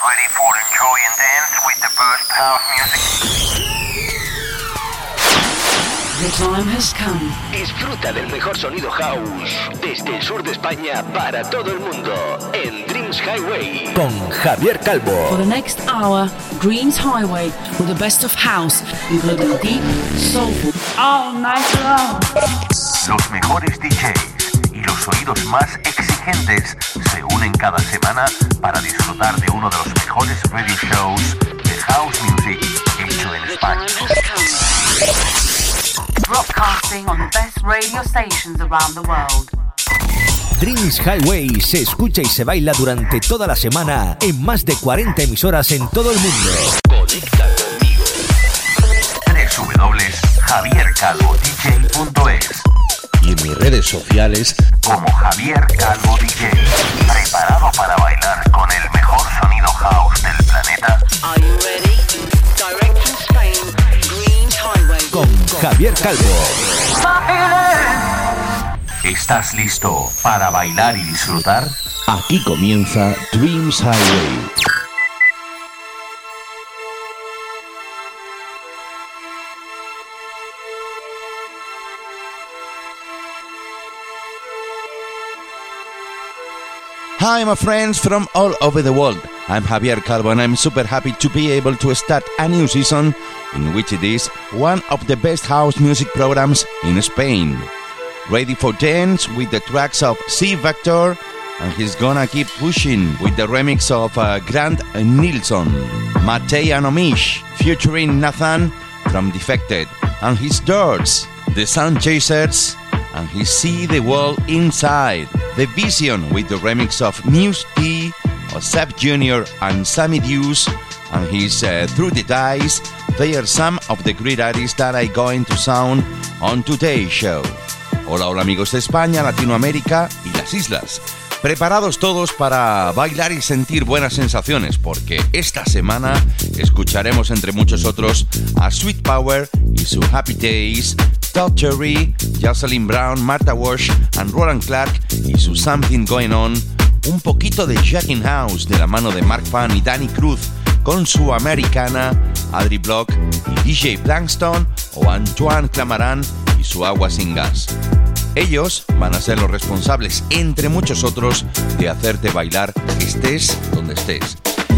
Ready for enjoy and dance with the best house music? The time has come. Disfruta del mejor sonido house desde el sur de España para todo el mundo en Dreams Highway con Javier Calvo. For the next hour, Dreams Highway with the best of house, including deep, soulful, all night long. Los mejores DJs y los oídos más exigentes se unen cada semana para disfrutar de uno de los mejores radio shows de house music hecho en España. Broadcasting on the best radio stations around the world. Dreams Highway se escucha y se baila durante toda la semana en más de 40 emisoras en todo el mundo. Conecta conmigo. www.javiercalvodj.es y en mis redes sociales como Javier Calvo DJ. ¿Preparado para bailar con el mejor sonido house del planeta? Are you ready? Direct from Spain, Dreams Highway. Con Javier Calvo. ¿Estás listo para bailar y disfrutar? aquí comienza Dreams Highway. Hi, my friends from all over the world. I'm Javier Calvo, and I'm super happy to be able to start a new season in which it is one of the best house music programs in Spain. Ready for dance with the tracks of C Vector, and he's gonna keep pushing with the remix of uh, Grant Nilsson, Matei and Omish, featuring Nathan from Defected, and his Doors, the Sound Chasers, and he See the World Inside, The Vision with the remix of Muse T, Osep Jr. and Sammy Deuce, and his uh, Through the Dice. They are some of the great artists that are going to sound on today's show. Hola, hola amigos de España, Latinoamérica y las islas. Preparados todos para bailar y sentir buenas sensaciones, porque esta semana escucharemos entre muchos otros a Sweet Power y su Happy Days, Todd Cherry, Jocelyn Brown, Martha Wash and Roland Clark y su Something Going On, un poquito de Jacking House de la mano de Mark Fan y Danny Cruz con su americana Adri Block y DJ Plankstone o Antoine Clamaran y su Agua sin Gas. Ellos van a ser los responsables, entre muchos otros, de hacerte bailar estés donde estés.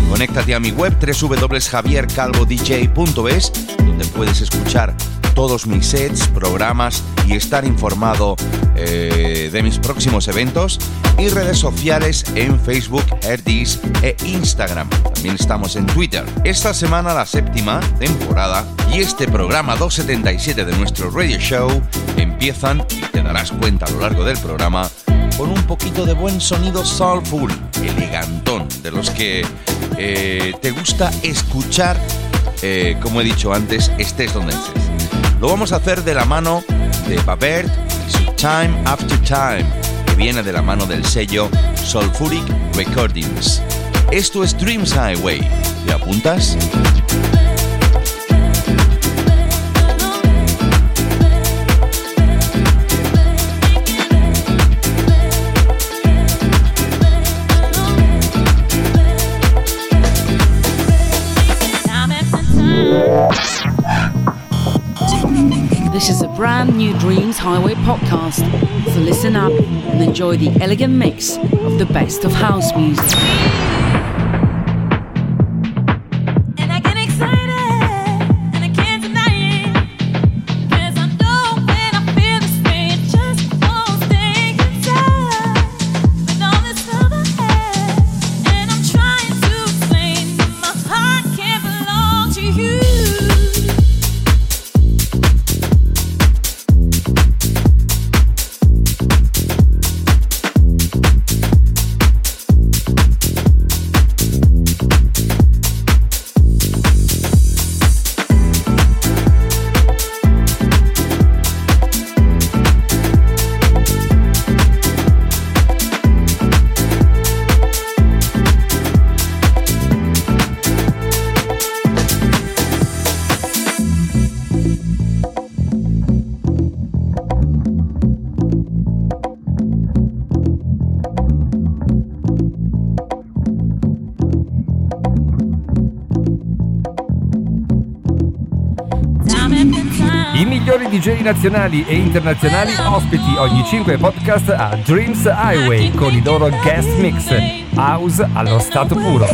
Conéctate a mi web www.javiercalvodj.es donde puedes escuchar todos mis sets, programas y estar informado eh, de mis próximos eventos y redes sociales en Facebook, Herdis e Instagram. También estamos en Twitter. Esta semana la séptima temporada y este programa 277 de nuestro radio show empiezan, y te darás cuenta a lo largo del programa, con un poquito de buen sonido soulful, elegantón, de los que eh, te gusta escuchar, eh, como he dicho antes, estés donde estés. Lo vamos a hacer de la mano de Babert su Time After Time, que viene de la mano del sello Sulfuric Recordings. Esto es Dreams Highway. ¿Te apuntas? Brand new Dreams Highway podcast. So listen up and enjoy the elegant mix of the best of house music. Nazionali e internazionali ospiti ogni 5 podcast a Dreams Highway con i loro guest mix. House allo stato puro.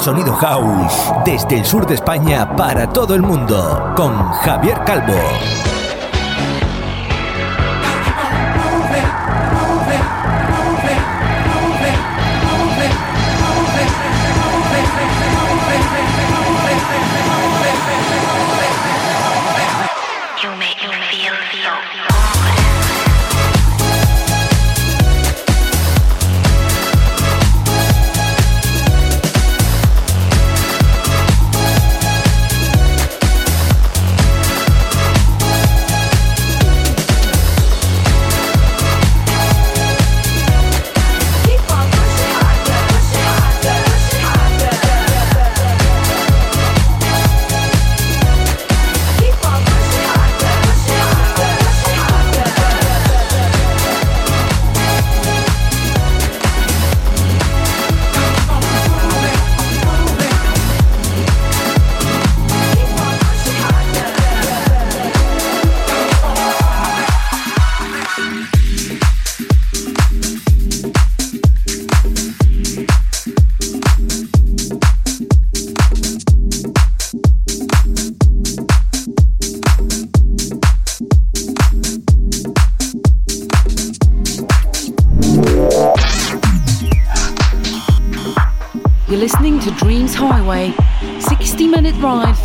Sonido house desde el sur de España para todo el mundo con Javier Calvo.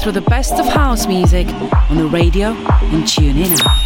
Through the best of house music on the radio and tune in app.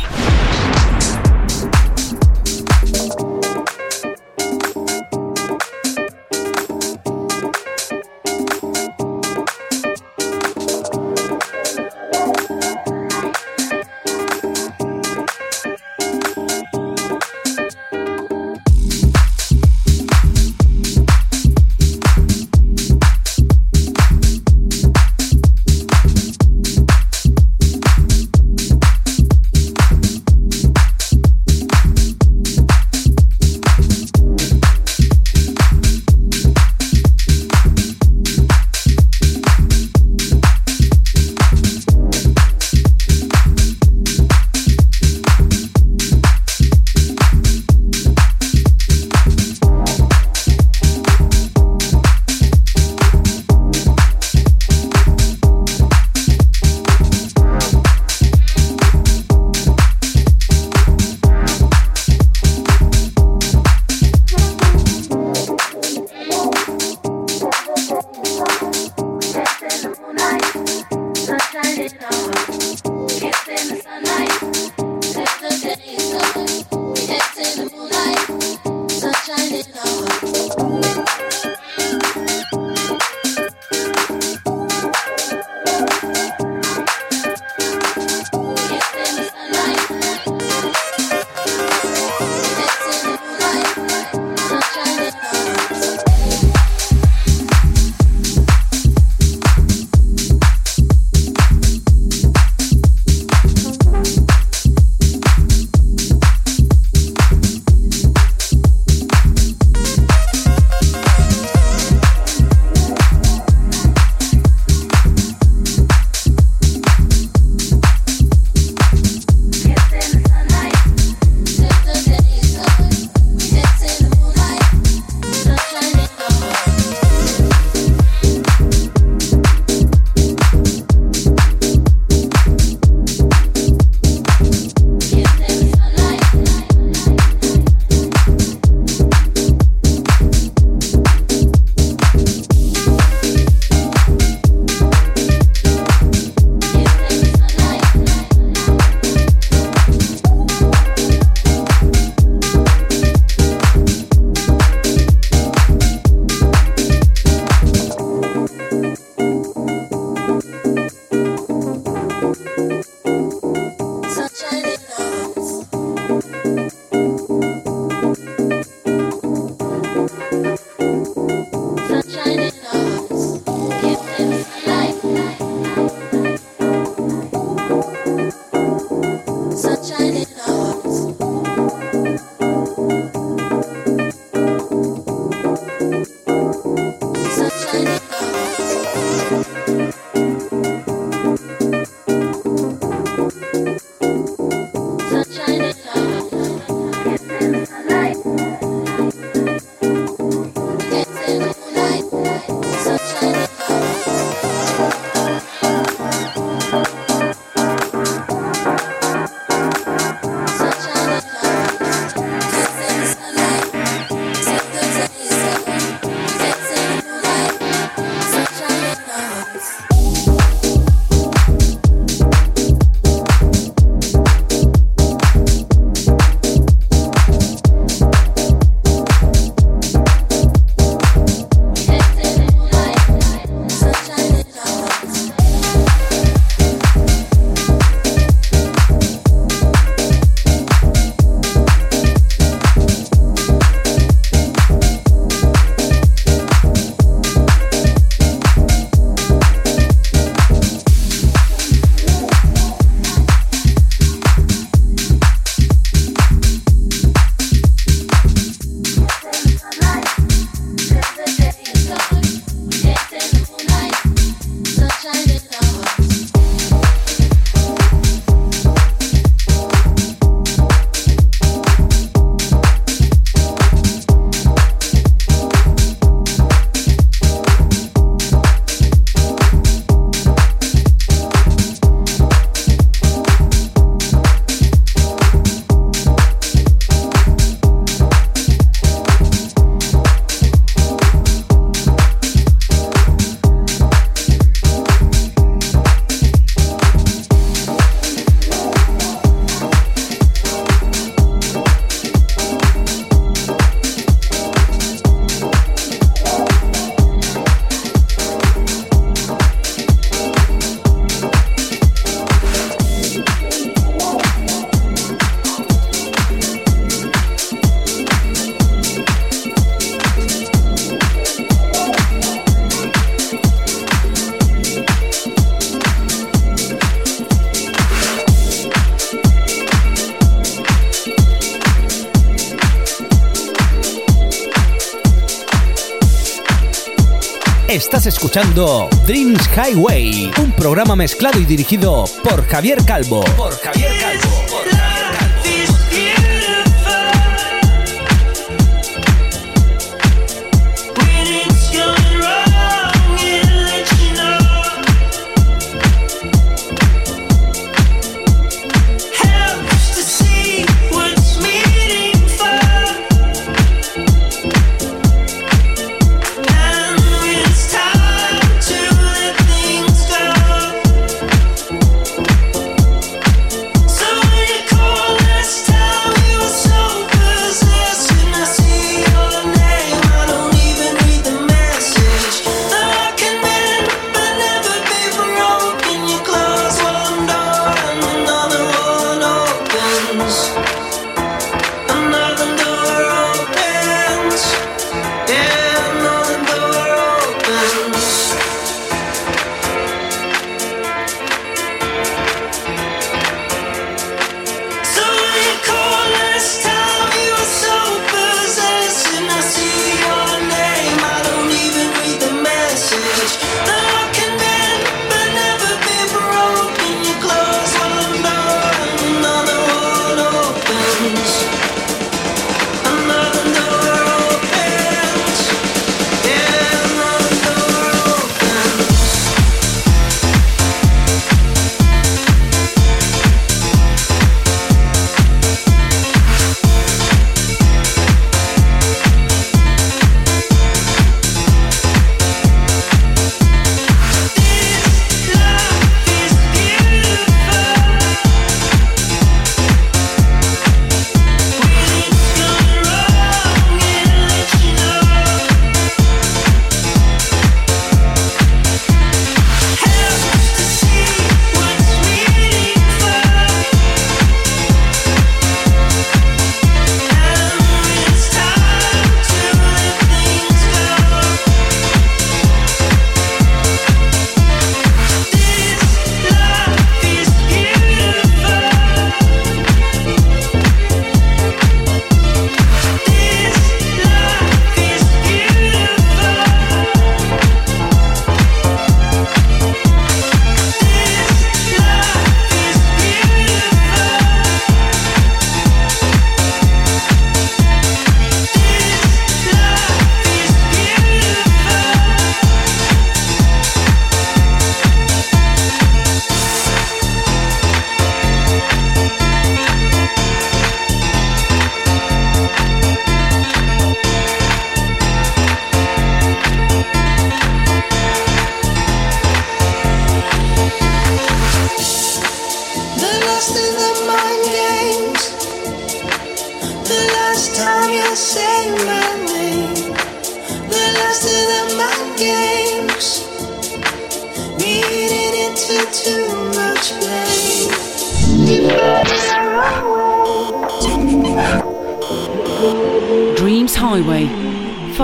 escuchando Dreams Highway, un programa mezclado y dirigido por Javier Calvo. Por Javier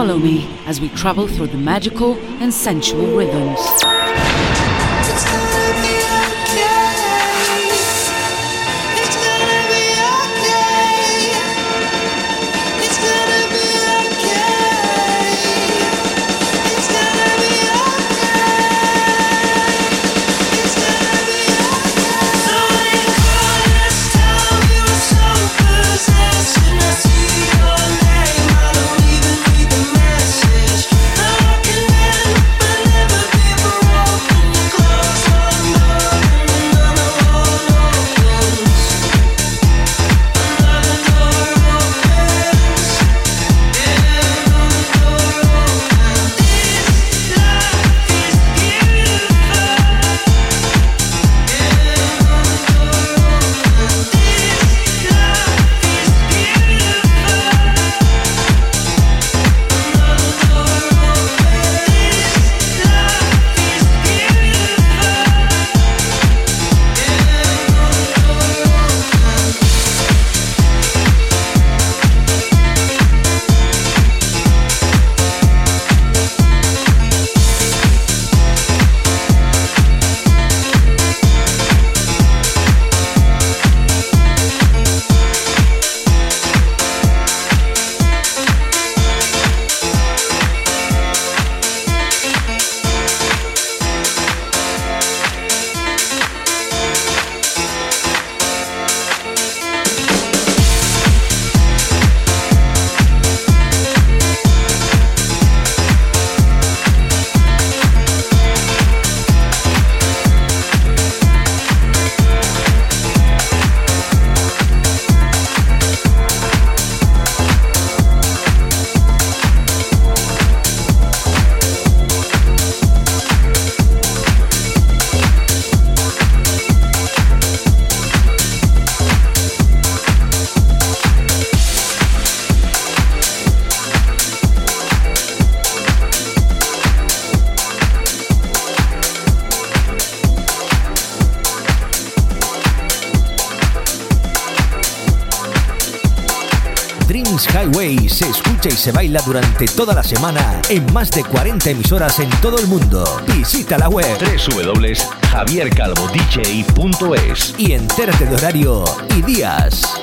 Follow me as we travel through the magical and sensual rhythms. Se baila durante toda la semana en más de 40 emisoras en todo el mundo. Visita la web www.javiercalvodj.es y entérate de horario y días.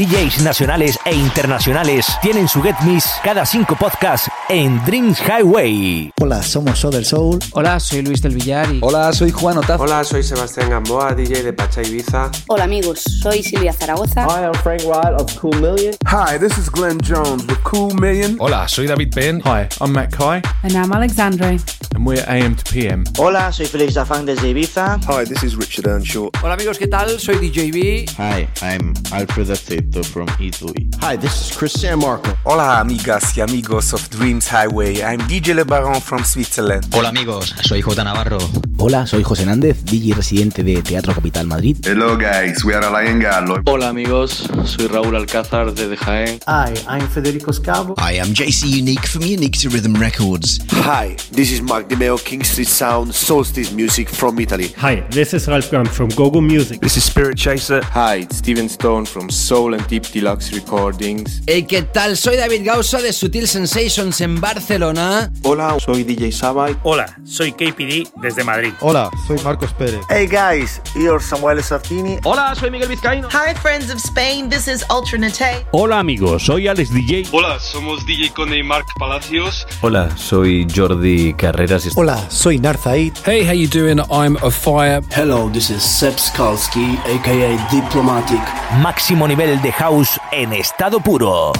DJs nacionales e internacionales tienen su Get Miss cada cinco podcasts en Dreams Highway. Hola, somos Soder Soul. Hola, soy Luis del Villar y... Hola, soy Juan Otaz. Hola, soy Sebastián Gamboa, DJ de Pacha Ibiza. Hola amigos, soy Silvia Zaragoza. Hi, I'm Frank Wild of Cool Million. Hi, this is Glenn Jones with Cool Million. Hola, soy David Penn. Hi, I'm Matt Kai. And I'm Alexandra. And we're AM to PM. Hola, soy Felix Zafang desde Ibiza. Hi, this is Richard Earnshaw. Hola amigos, ¿qué tal? Soy DJB. Hi, I'm Alfred Aceto from Italy. Hi, this is Chris San Marco. Hola amigas y amigos of Dreams Highway. I'm DJ Le Baron from Switzerland. Hola amigos, soy J Navarro. Hola, soy José Nández, DJ residente de Teatro Capital Madrid. Hello guys, we are Alain Gallo. Hola amigos, soy Raúl Alcázar desde Jaén. Hi, I'm Federico Scavo. I am JC Unique from Unique to Rhythm Records. Hi, this is Mark Dimeo, King Street Sound, Solstice Music from Italy. Hi, this is Ralph Graham from Gogo Music. This is Spirit Chaser. Hi, it's Steven Stone from Soul and Deep Deluxe Recordings. Hey, ¿qué tal? Soy David Gausa de Sutil Sensations en Barcelona. Hola, soy DJ Sabai. Hola, soy KPD desde Madrid. Hola, soy Marcos Pérez. Hey guys, you're Samuel Sartini. Hola, soy Miguel Vizcaíno. Hi friends of Spain, this is Ultra Nate. Hola amigos, soy Alex DJ. Hola, somos DJ Cone y Mark Palacios. Hola, soy Jordi Carreras. Hola, soy Narzaid. Hey, how you doing? I'm a fire. Hello, this is Seb Skalski, aka Diplomatic. Máximo nivel de house en estado puro.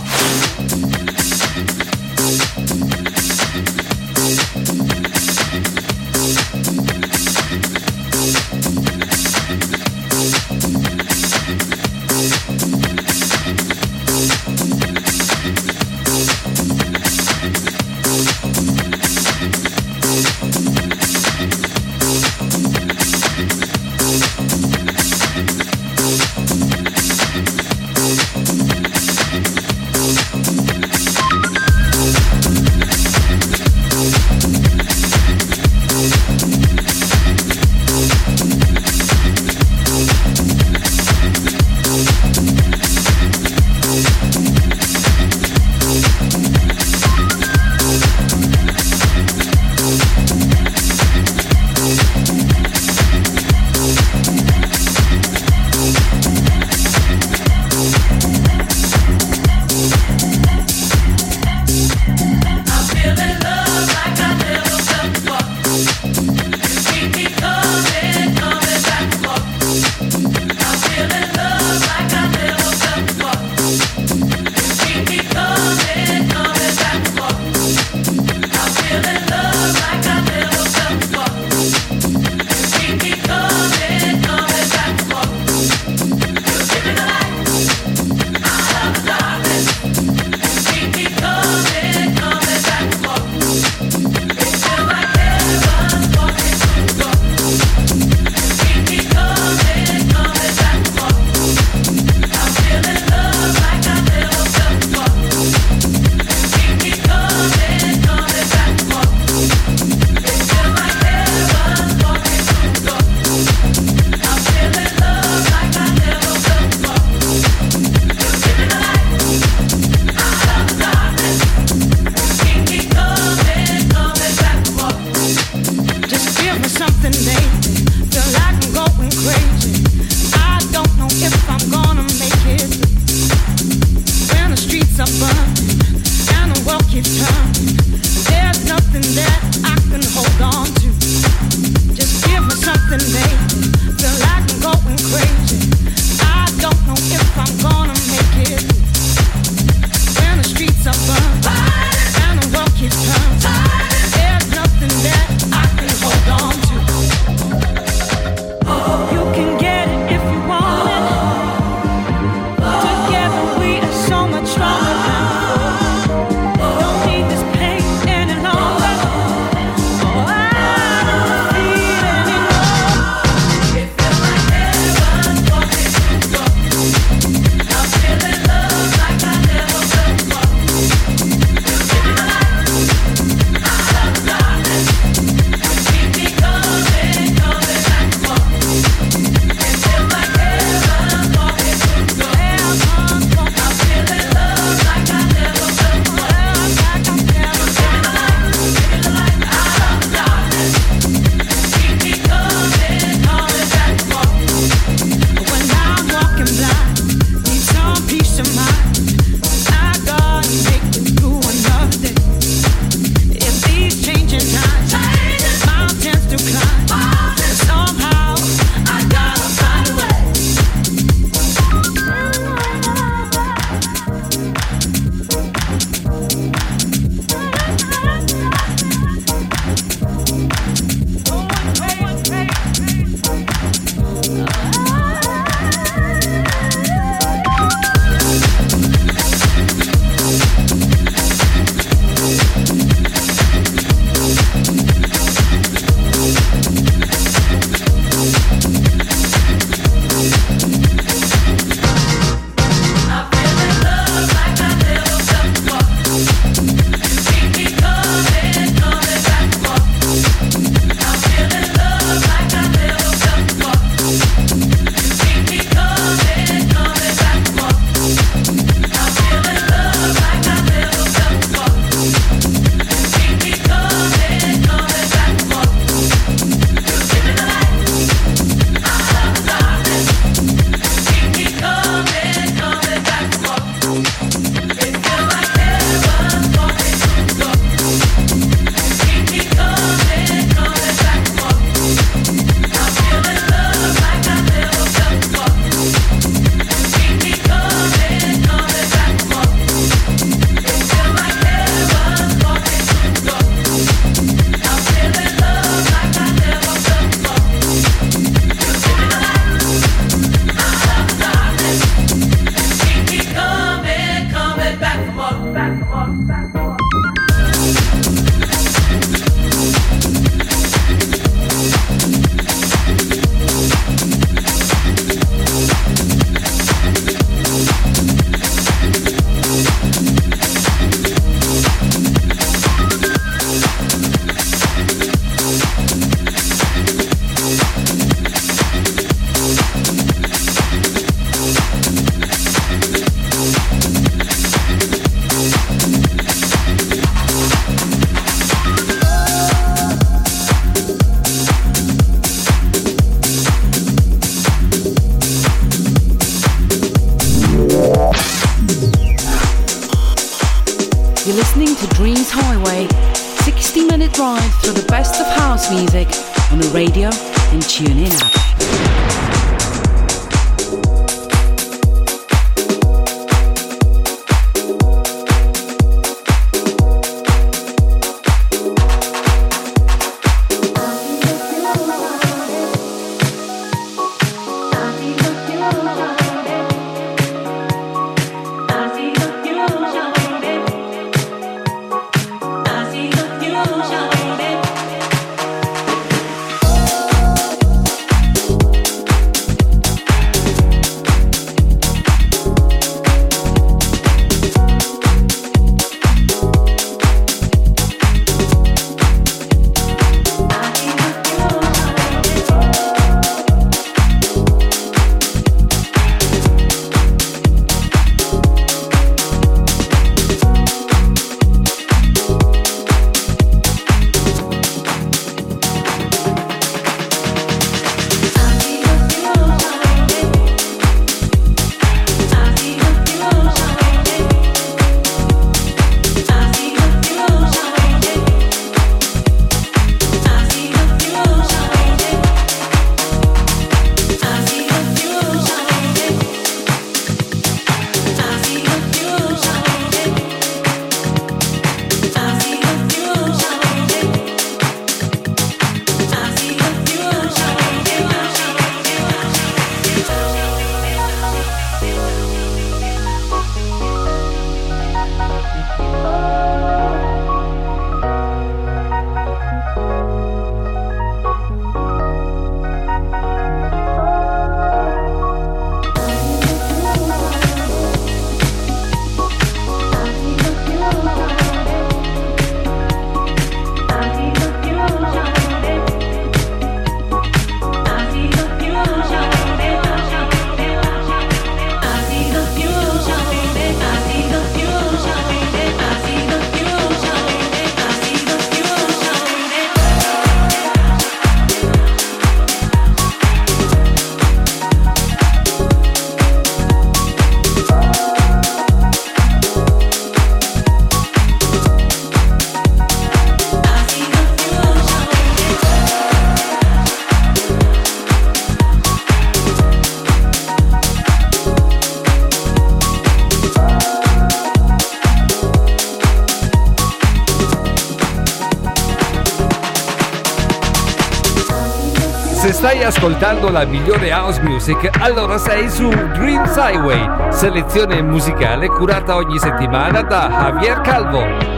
Ascoltando la migliore house music, allora sei su Dreams Highway, selezione musicale curata ogni settimana da Javier Calvo.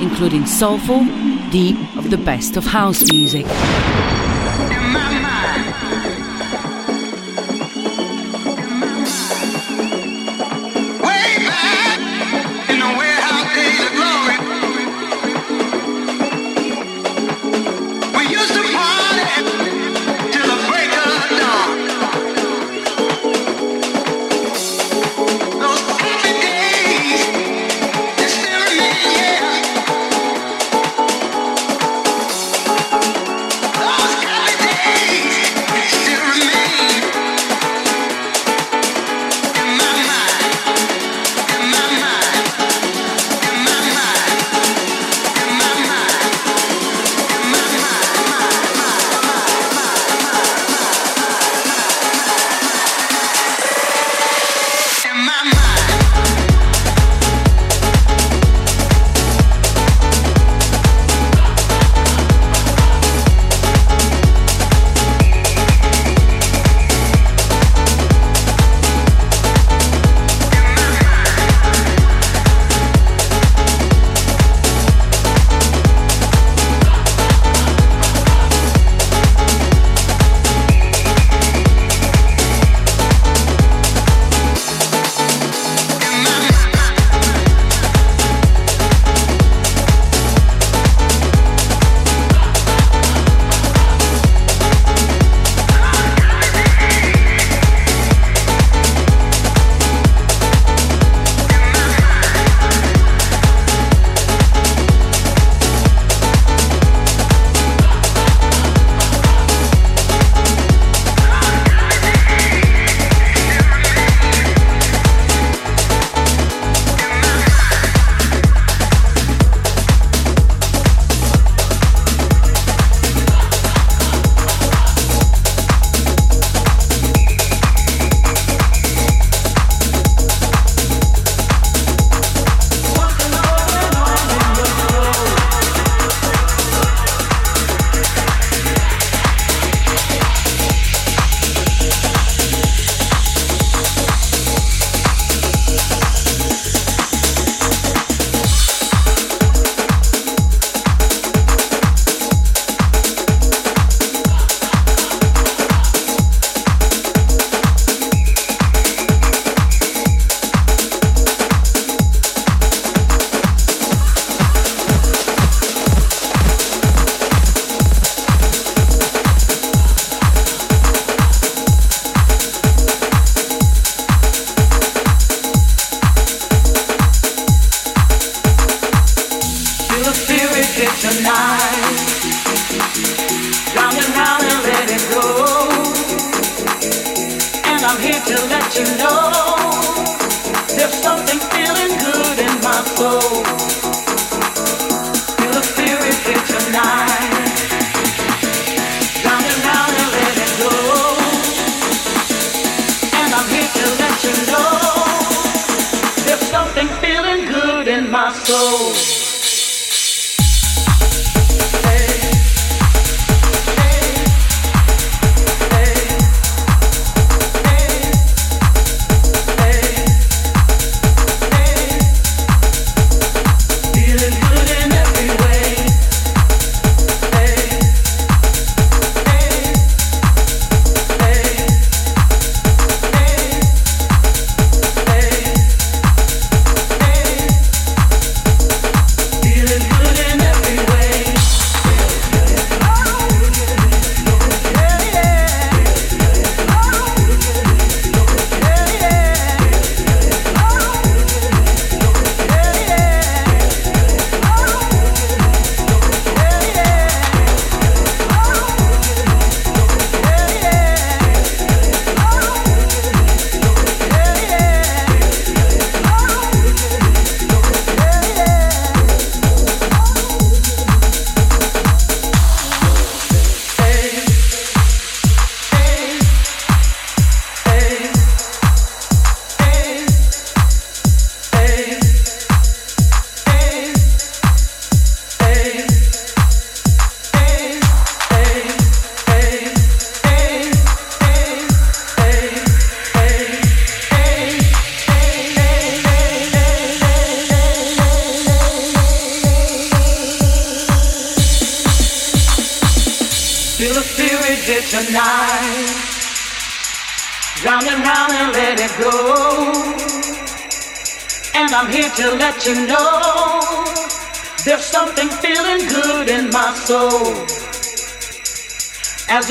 Including soulful, deep of the best of house music.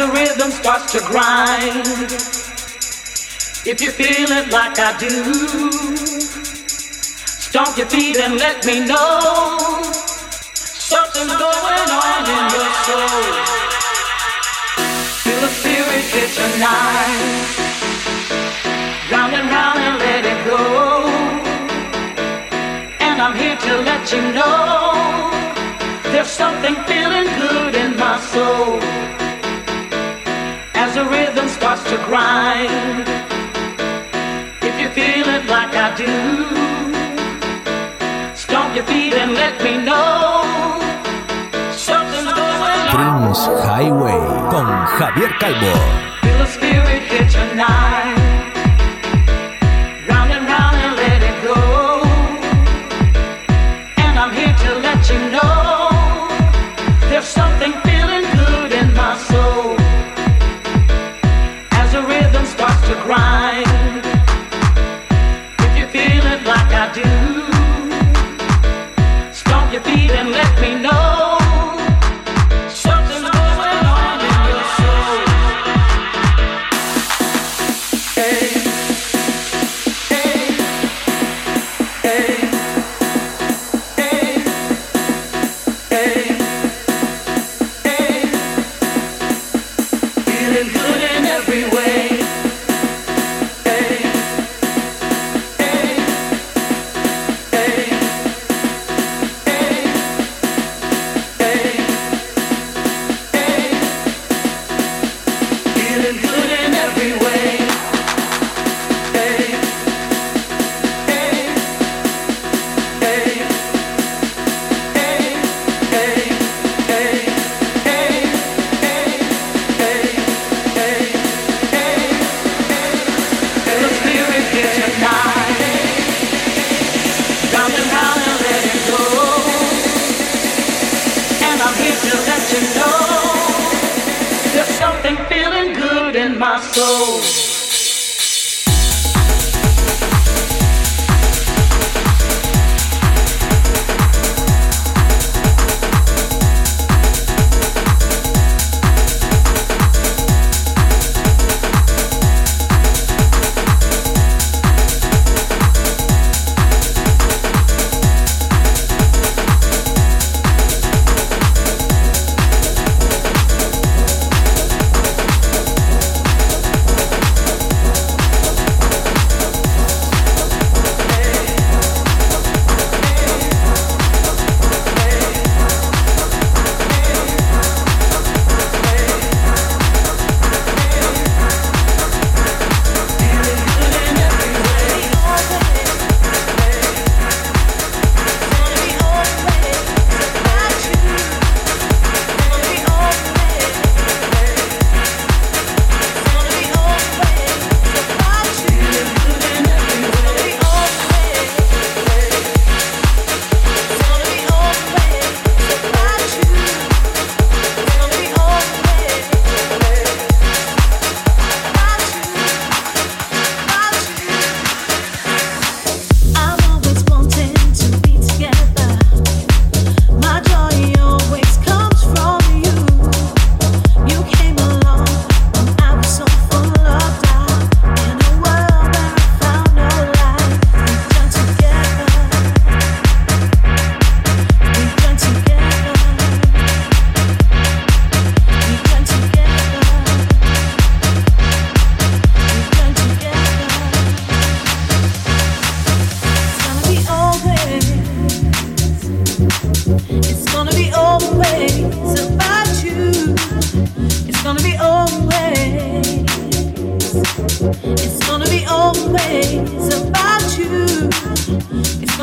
The rhythm starts to grind, if you feel it like I do, stomp your feet and let me know something's going on in your soul. Feel the spirit hit tonight round and round and let it go. And I'm here to let you know there's something feeling good in my soul. As the rhythm starts to grind, if you feel it like I do, stomp your feet and let me know. Something's going on. Dreams Highway con Javier Calvo.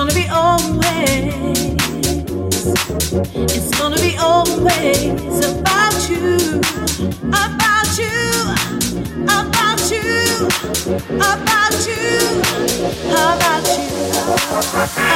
gonna be always, it's gonna be always about you, about you, about you, about you, about you. About you.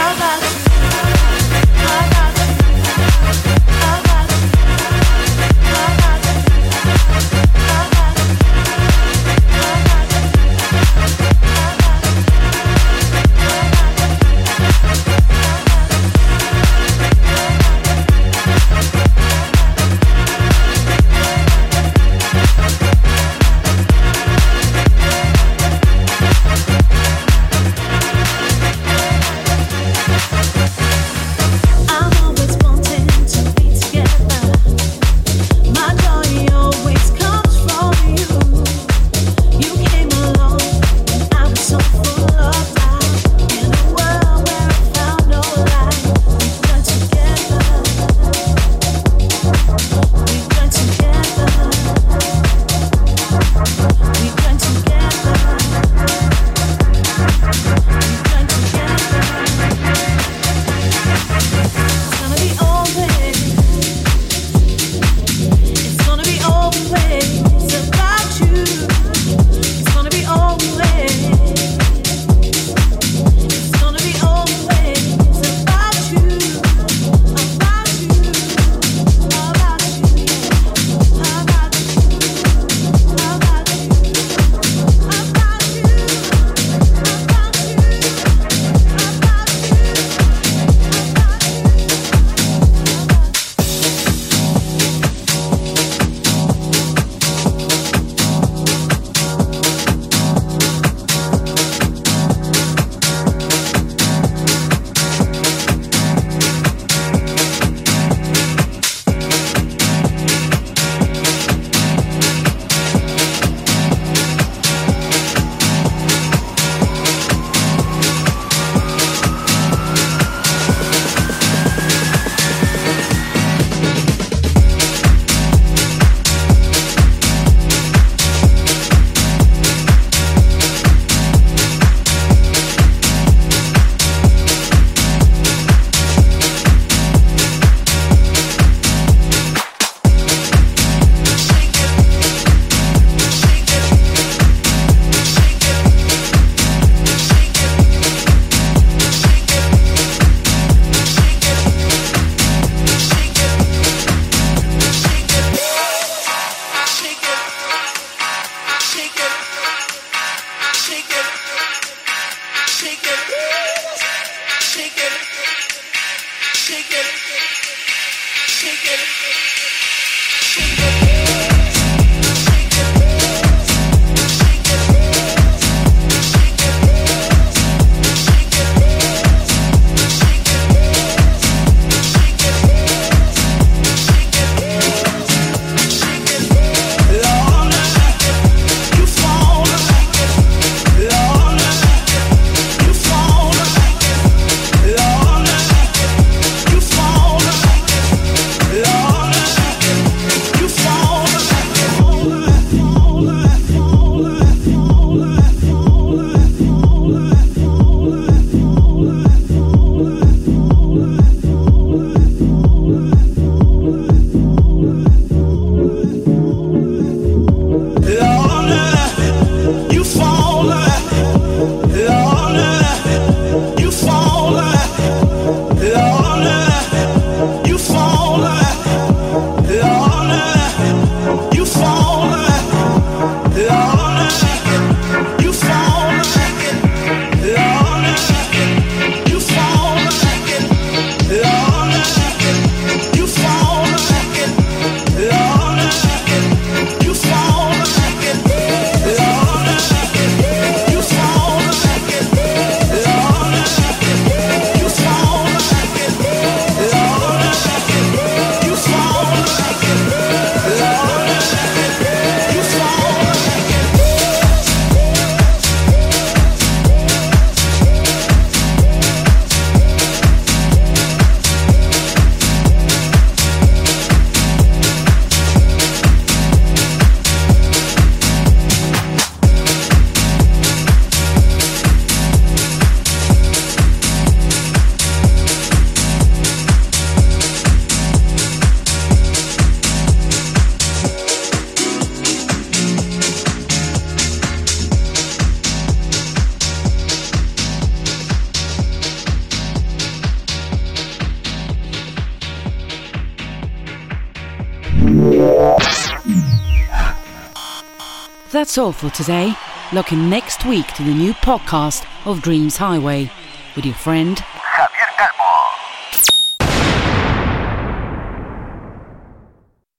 That's all for today. Looking next week to the new podcast of Dreams Highway with your friend